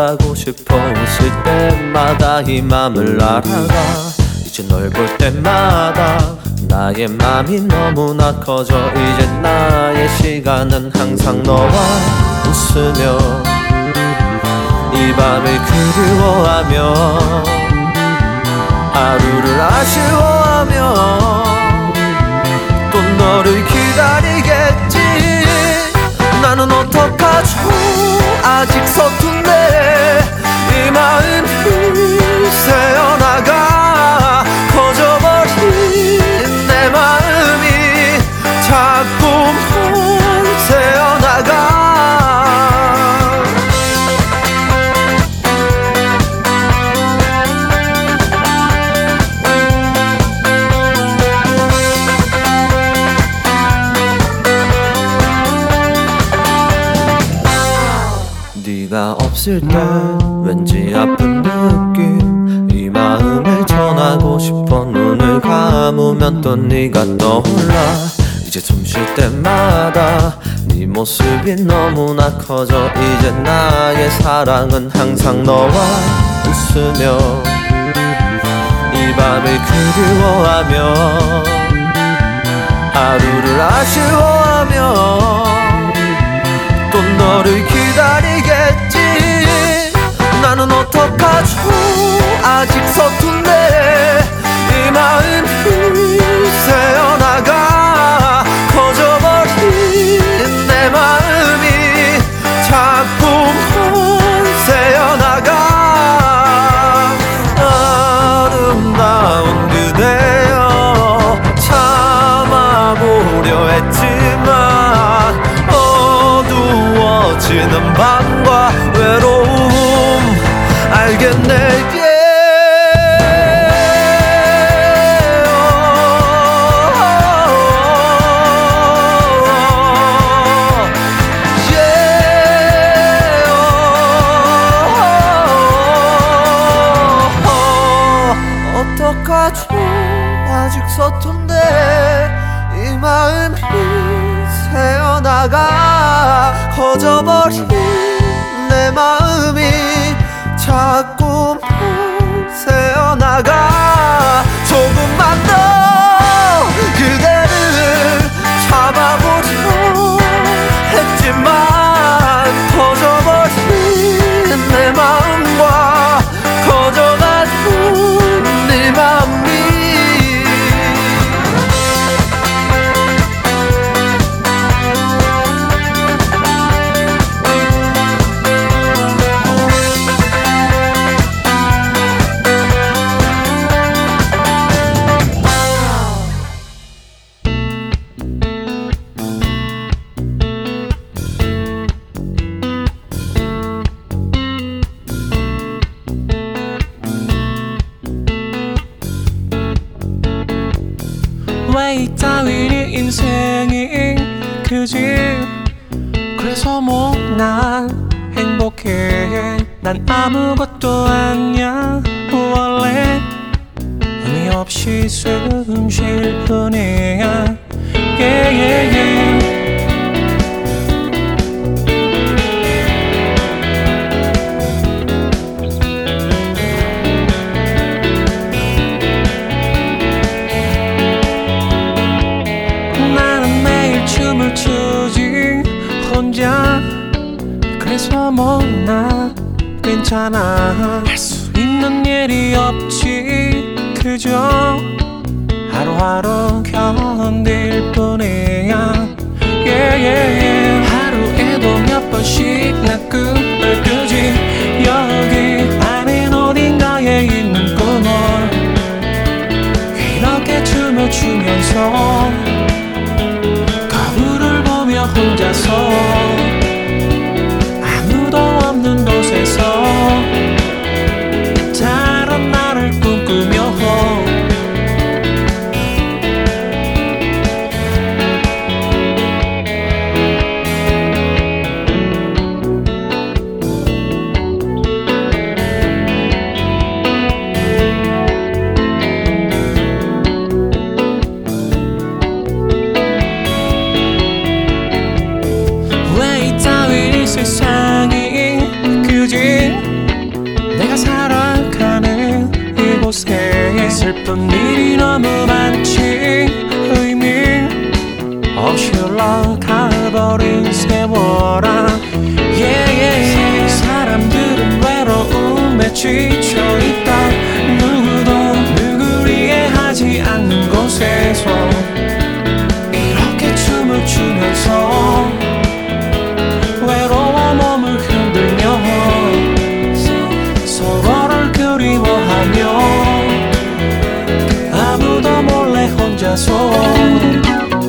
말하고 싶어 웃을 때마다 이 맘을 알아가 이제 널 볼 때마다 나의 맘이 너무나 커져. 이제 나의 시간은 항상 너와 웃으며 이 밤을 그리워하며 하루를 아쉬워하며 또 너를 기다리겠지. 나는 어떡하죠? 아직 서툰데 이 마음이 새어나가 커져버린 내 마음이 자꾸만 새어나가. 네가 없을 때 또 네가 떠올라. 이제 숨 쉴 때마다 네 모습이 너무나 커져 이제 나의 사랑은 항상 너와 웃으며 이 밤을 그리워하며 하루를 아쉬워하며 또 너를 기다리겠지. 나는 어떡하죠? 아직 서툰데 이 마음이 새어나가 새어나가 커져버린 그래서 뭐 나. 괜찮아. 할 수 있는 일이 없지. 그저 하루하루 견딜 뿐이야. Yeah, yeah, yeah. 하루에도 몇 번씩 나 꿈을 꾸지. 여기 아닌 어딘가에 있는 꿈을 이렇게 춤을 추면서 거울을 보며 혼자서 아무도 없는 곳에서 있었던 일이 너무 많지 의미 없이 흘러가버린 세월아 yeah, yeah, yeah. 사람들은 외로움에 지쳐 corazón.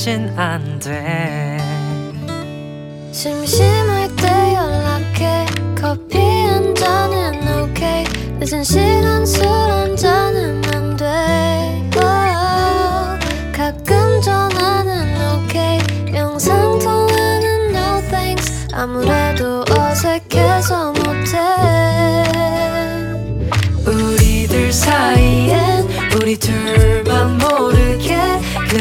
메시지는 안돼. 심심할 때 연락해. 커피 한 잔은 오케이. 늦은 시간 술 한 잔은 안돼. 가끔 전화는 오케이. 영상 통화는 no thanks. 아무래도 어색해서 못해. 우리들 사이엔 우리 둘만 모르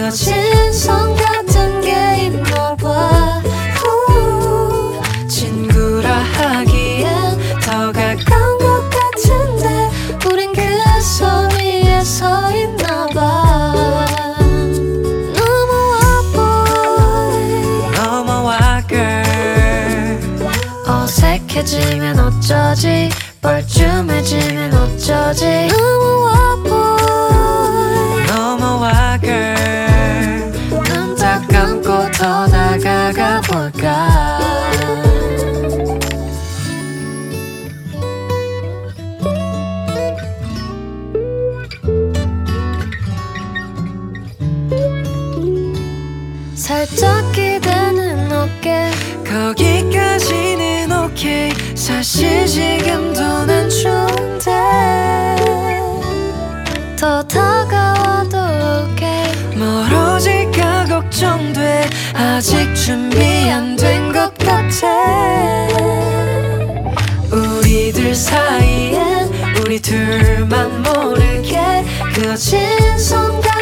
게 그어진 진성 같은 게 있나 봐. 후, 친구라 하기엔 더 가까운 것 같은데 우린 그 소리에 서 있나 봐. 넘어와 boy. 넘어와 girl. 어색해지면 어쩌지? 뻘쭘해지면 어쩌지? 넘어와 사실 지금도 난 좋은데 더 다가와도 오케이. 멀어질까 걱정돼. 아직 준비 안 된 것 같아. 우리들 사이엔 우리 둘만 모르게 그어진 손같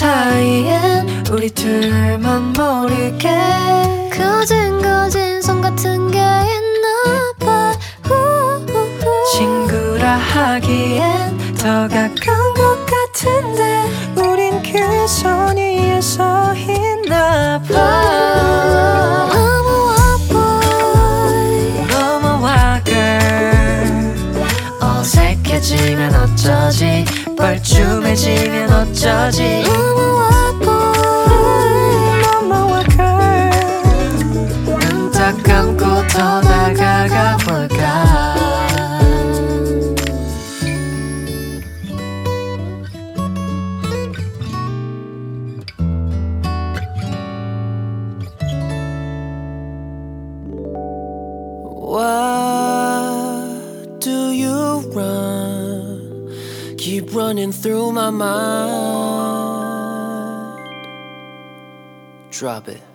사이엔 우리 둘만 모르게. 거진 거진 손 같은 게 있나봐. 친구라 하기엔 더 가까운 것 같은데 우린 그 손이 서 있나봐. 어색해지면 어쩌지? 뻘쭘해지면 어쩌지 눈다 감고 떠나 drop it.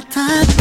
내거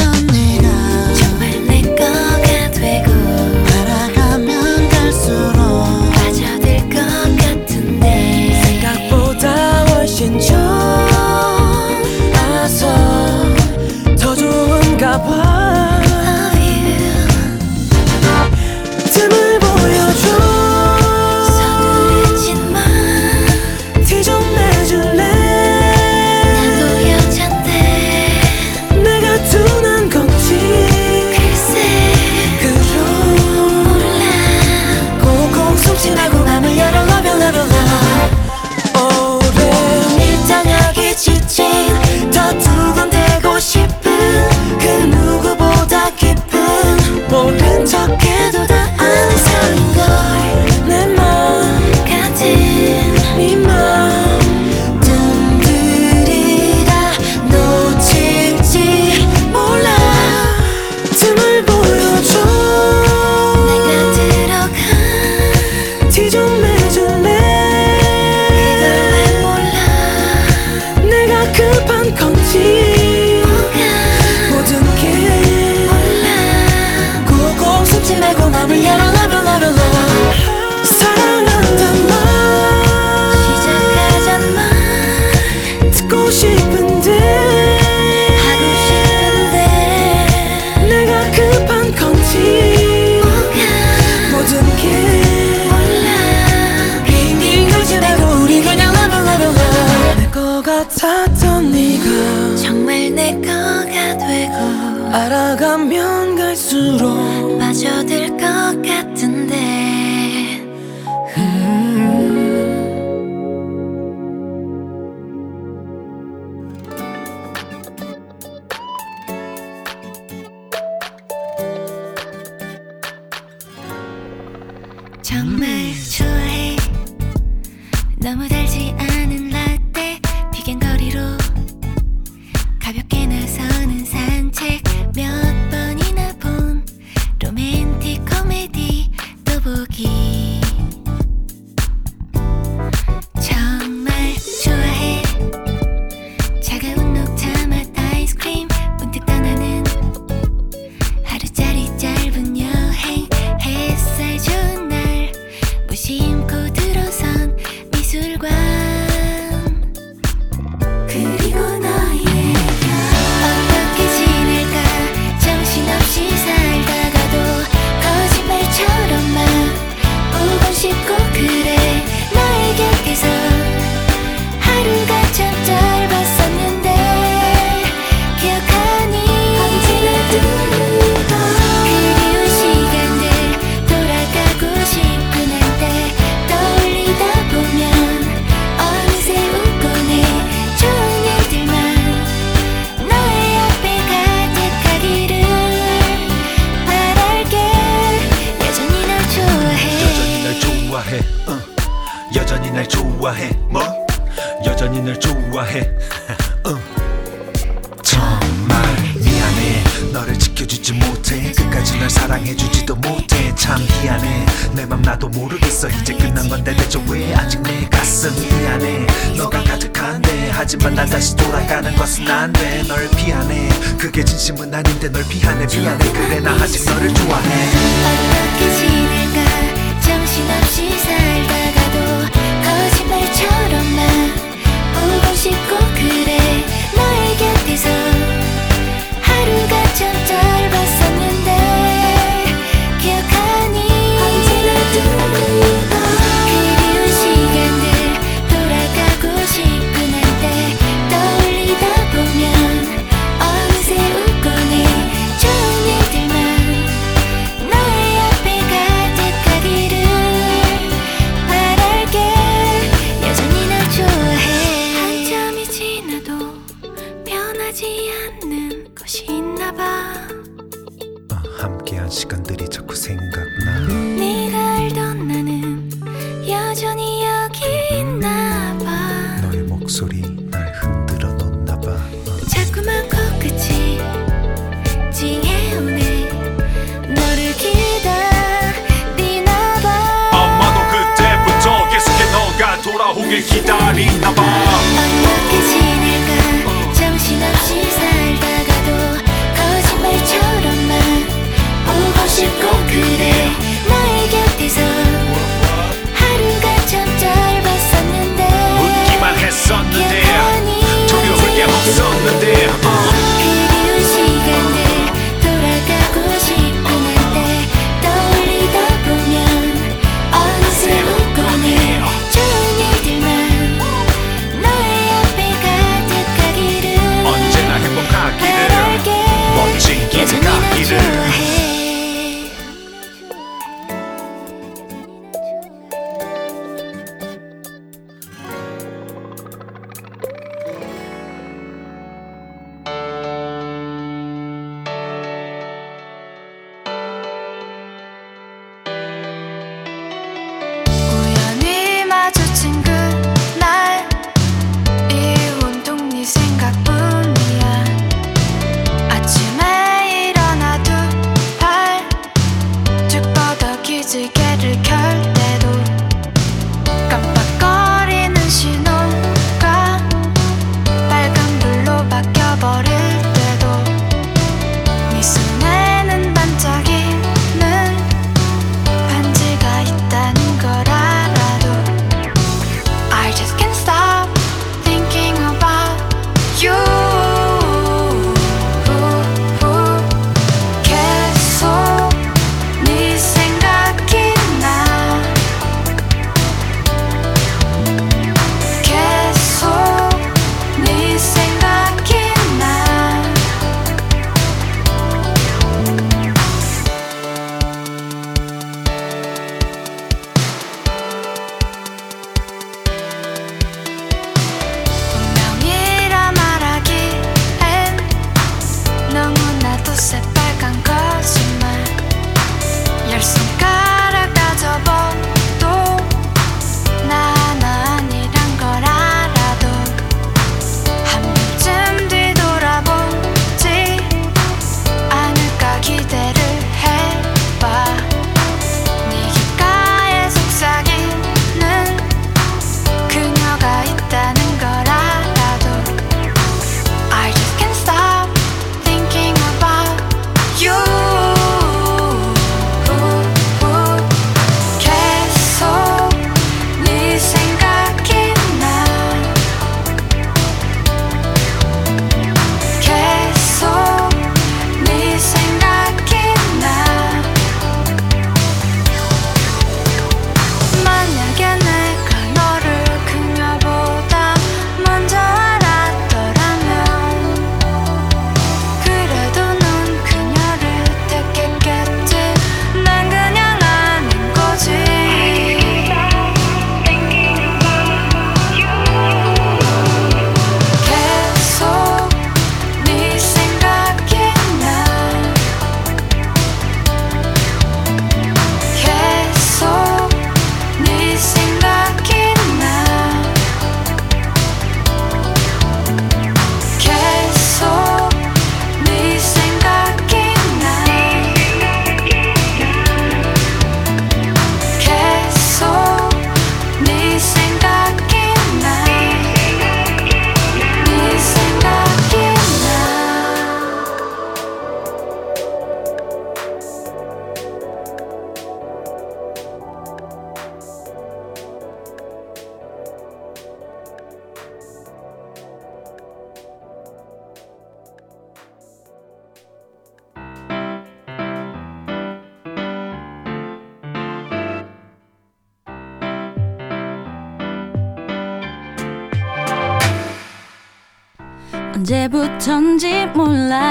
정말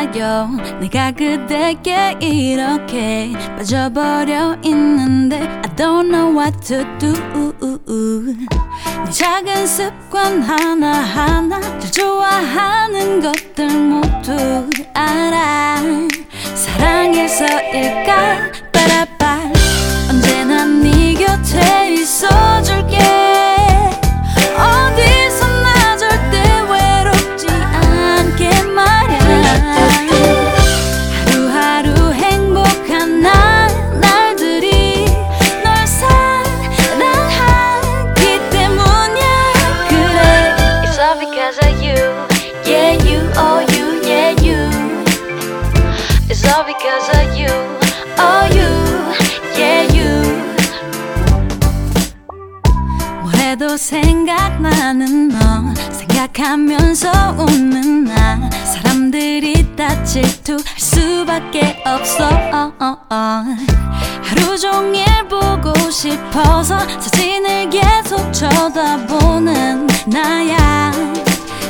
몰라요 내가 그대게 이렇게 빠져버려 있는데 I don't know what to do. 네 작은 습관 하나하나 더 좋아하는 것들 모두 알아. 사랑해서일까? 빠라빨. 언제나 네 곁에 생각나는 너 생각하면서 웃는 나. 사람들이 다 질투할 수밖에 없어. 하루 종일 보고 싶어서 사진을 계속 쳐다보는 나야.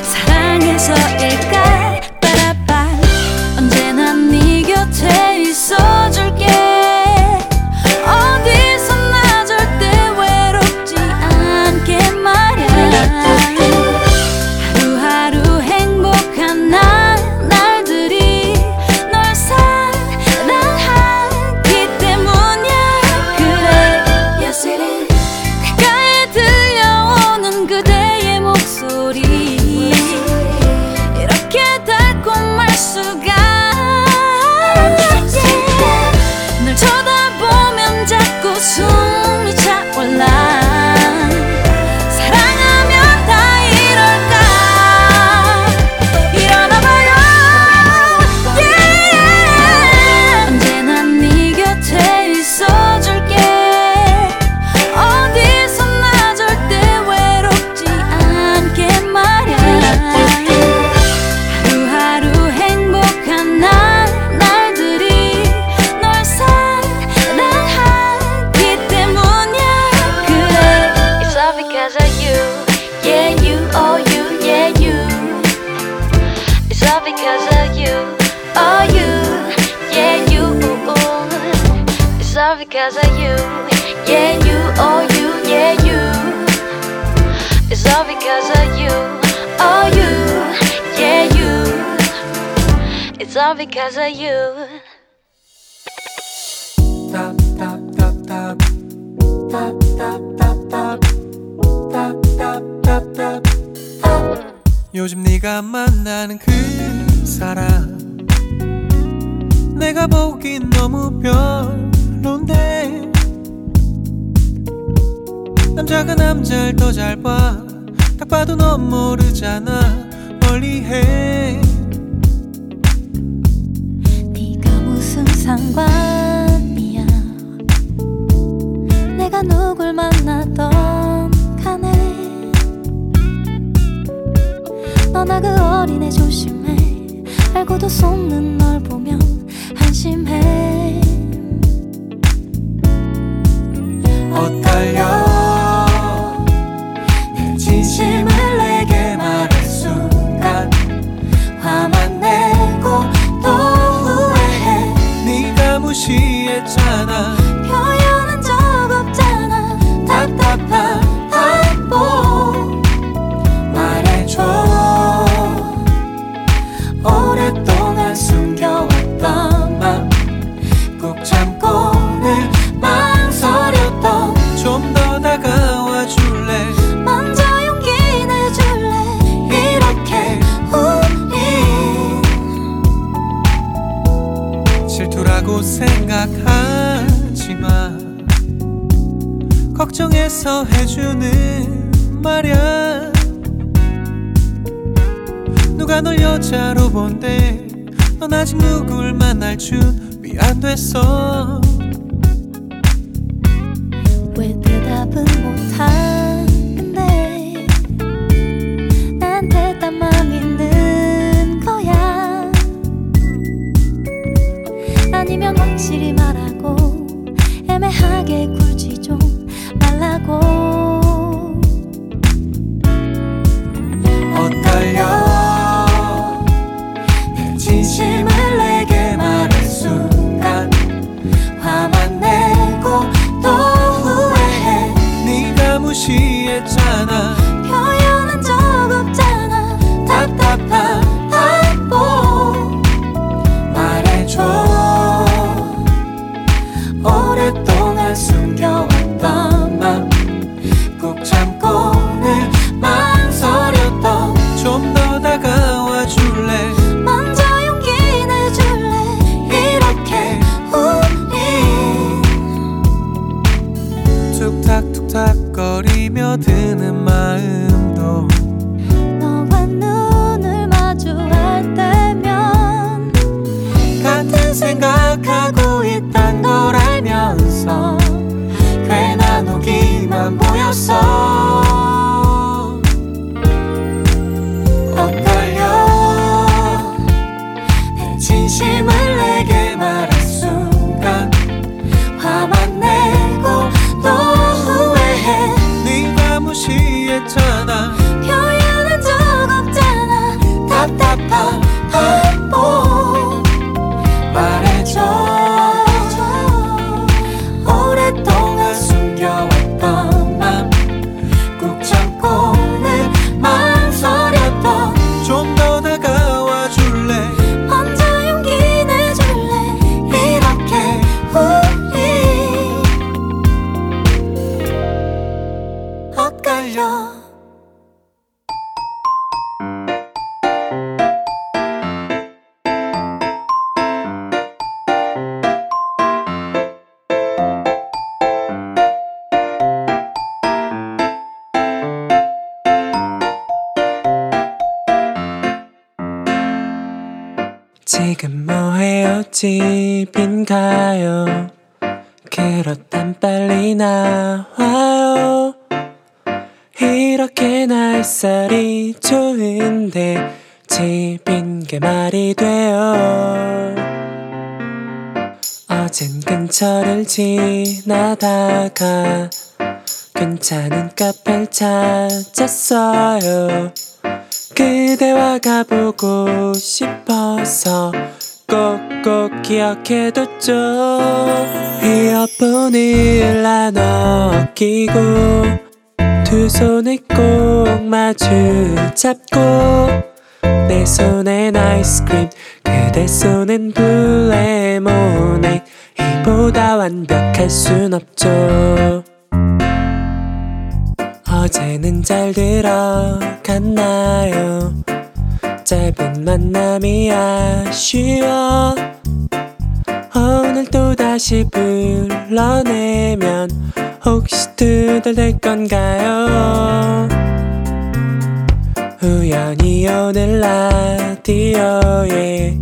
사랑해서일까? 빠라빠 언제나 네 곁에 있어 all because of you, oh you, yeah you It's all because of you 요즘 네가 만나는 그 사람 내가 보긴 너무 별론데 남자가 남자를 더 잘 봐 딱 봐도 넌 모르잖아. 멀리해. 네가 무슨 상관이야? 내가 누굴 만나던 간에? 너나 그 어린애 조심해. 알고도 속는 널 보면 한심해. 엇갈려 걱정해서 해주는 말야. 누가 널 여자로 본대? 넌 아직 누굴 만날 준비 안 됐어 엇갈려. 지금 뭐해요 집인가요? 그렇단 빨리 나 날살이 좋은데 집인 게 말이 돼요. 어젠 근처를 지나다가 괜찮은 카페를 찾았어요. 그대와 가보고 싶어서 꼭꼭 기억해뒀죠. 이어폰을 나눠 끼고 두 손을 꼭 마주 잡고 내 손엔 아이스크림 그대 손엔 블레모네. 이보다 완벽할 순 없죠. 어제는 잘 들어갔나요? 짧은 만남이 아쉬워 또 다시 불러내면 혹시 투덜댈 건가요? 우연히 오늘 라디오에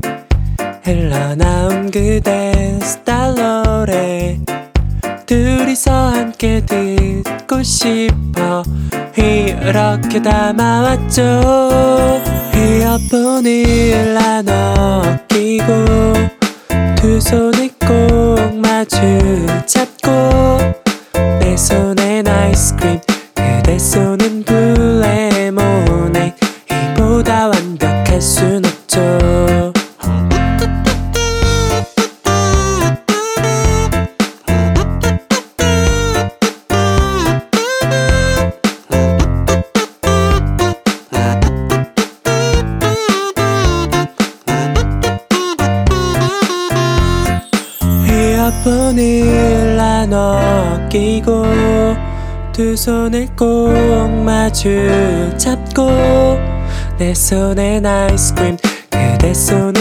흘러나온 그대 스타일 노래 둘이서 함께 듣고 싶어 이렇게 담아왔죠 이어폰을 나눠 끼고 두 손을 꼭 마주 잡고 내 손엔 아이스크림 그대 손 손을 꼭 마주 잡고 내 손엔 아이스크림 그대 손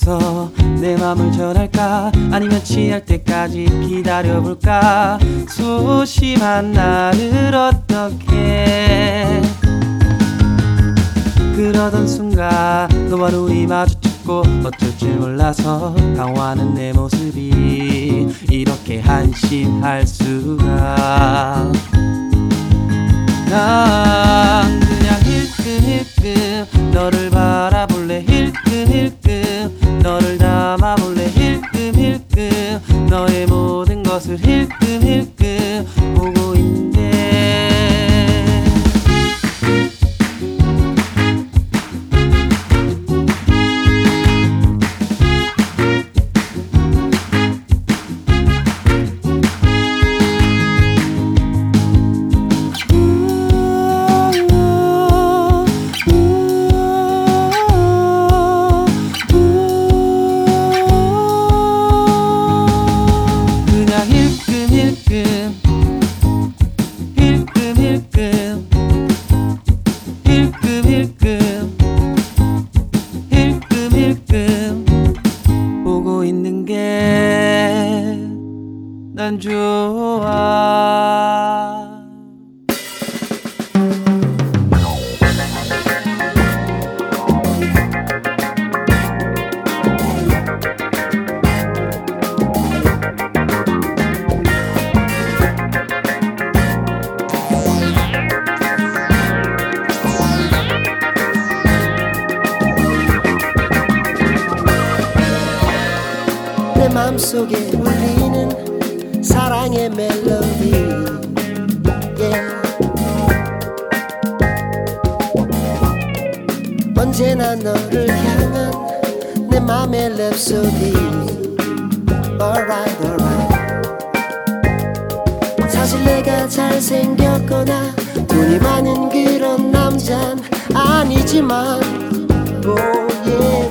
가서 내 맘을 전할까? 아니면 취할 때까지 기다려볼까? 소심한 나를 어떻게 그러던 순간 너와 눈이 마주쳤고 어쩔 줄 몰라서 당황하는 내 모습이 이렇게 한심할 수가. 난 그냥 힐끔 힐끔 너를 바라볼래 힐끔 힐끔. 너를 담아볼래 힐끔 힐끔. 너의 모든 것을 힐끔 힐끔. 보고 사랑의 멜로디. Yeah. 언제나 너를 향한 내 맘의 랩소디. Alright alright. 사실 내가 잘생겼거나 돈이 많은 그런 남잔 아니지만 oh yeah.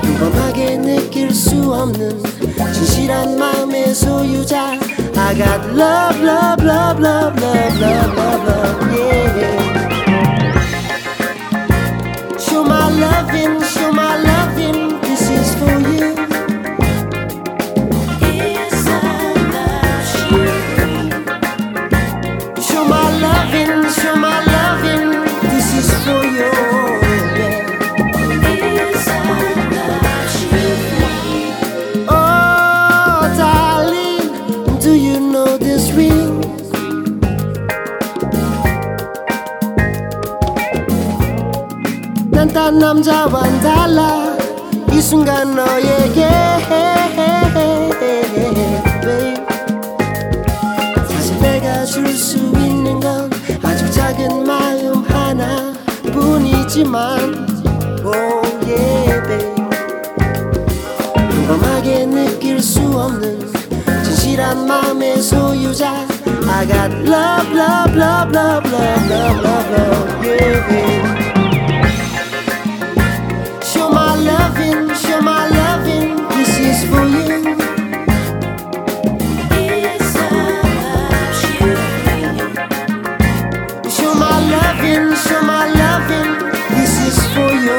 평범하게 느낄 수 없는 진실한 마음의 소유자 I got love love love love love love love love yeah Show my loving, show 남자와는 달라 이 순간 너에게. 사실 내가 줄 수 있는 건 아주 작은 마음 하나뿐이지만 oh yeah babe 평범하게 느낄 수 없는 진실한 마음의 소유자 I got love love love love love love love love yeah babe for you.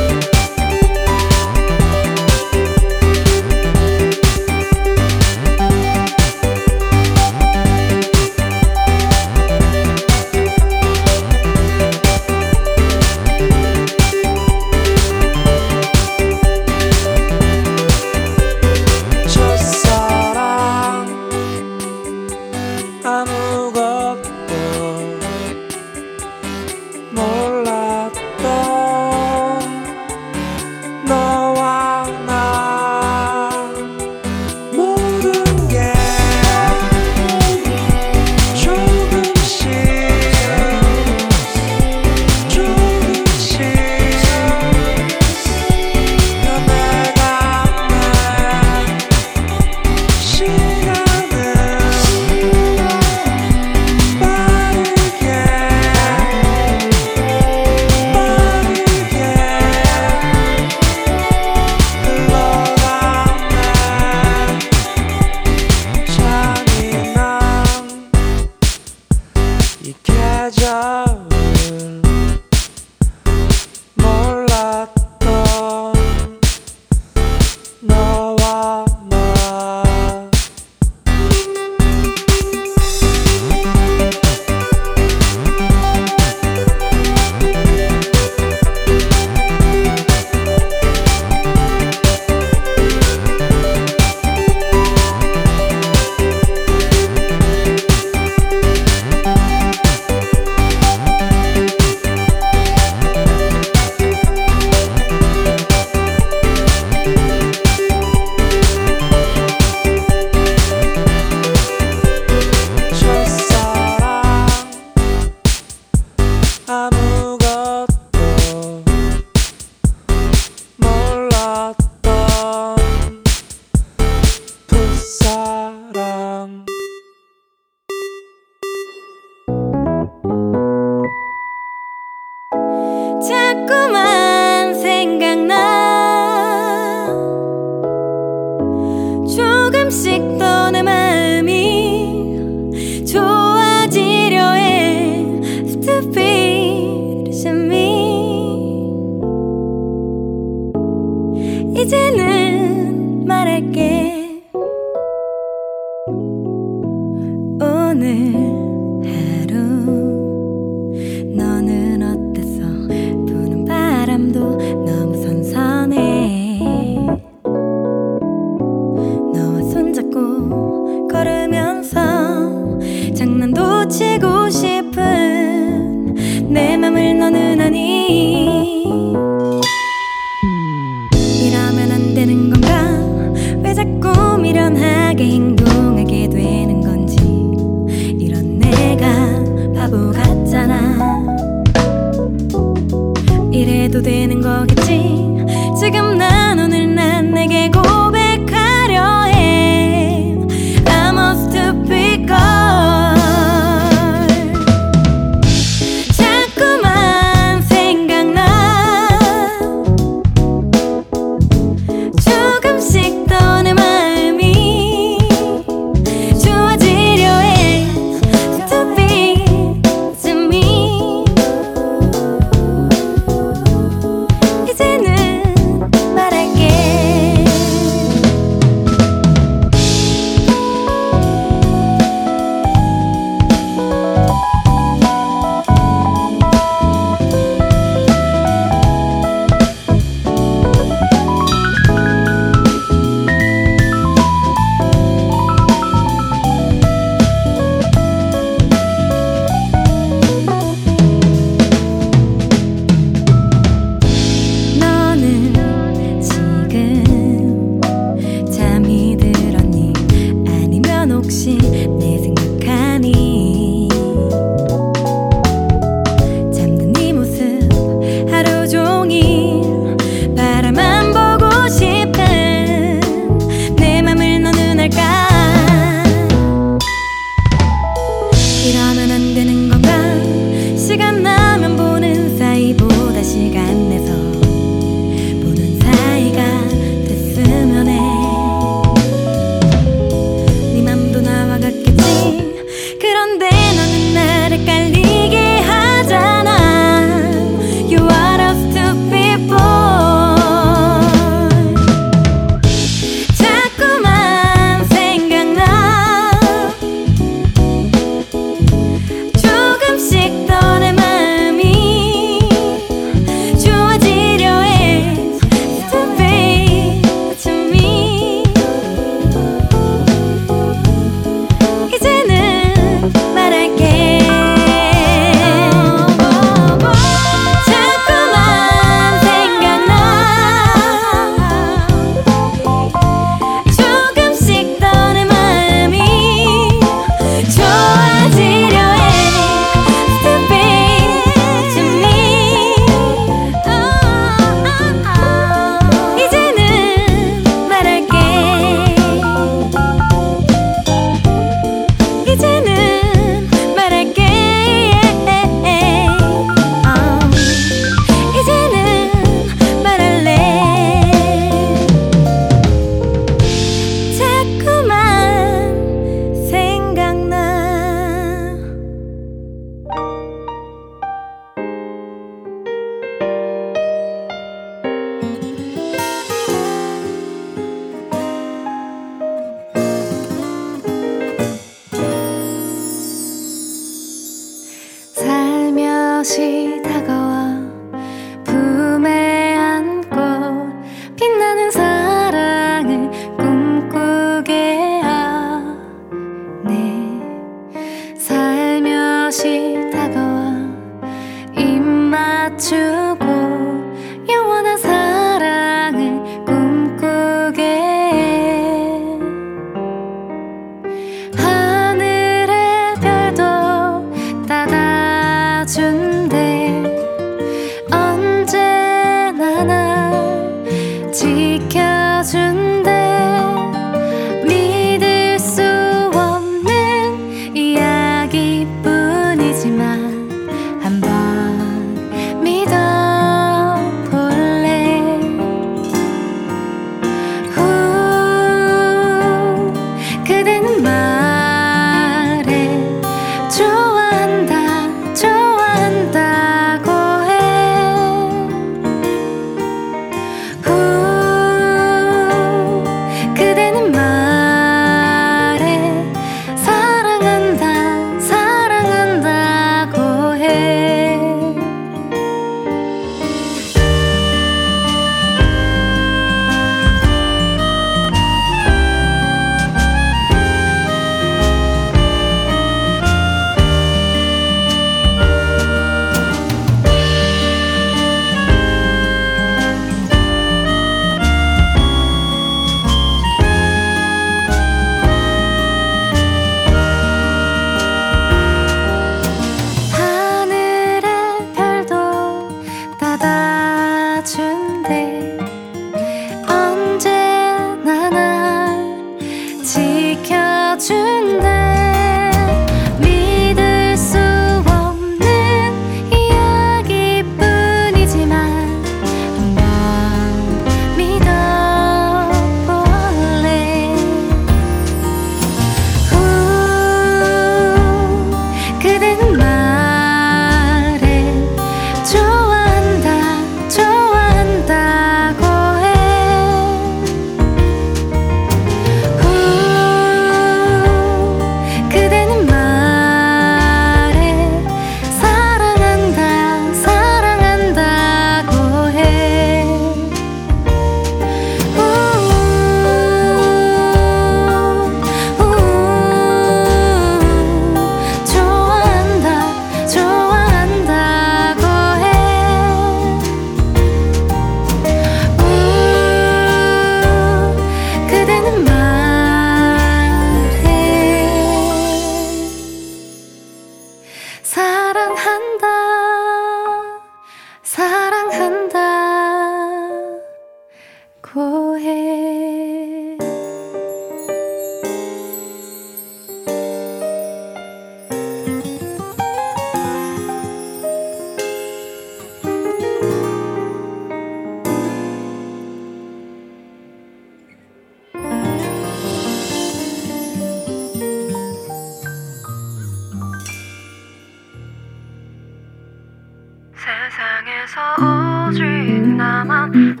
세상에서 나만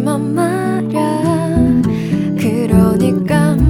나만 말야 그러니까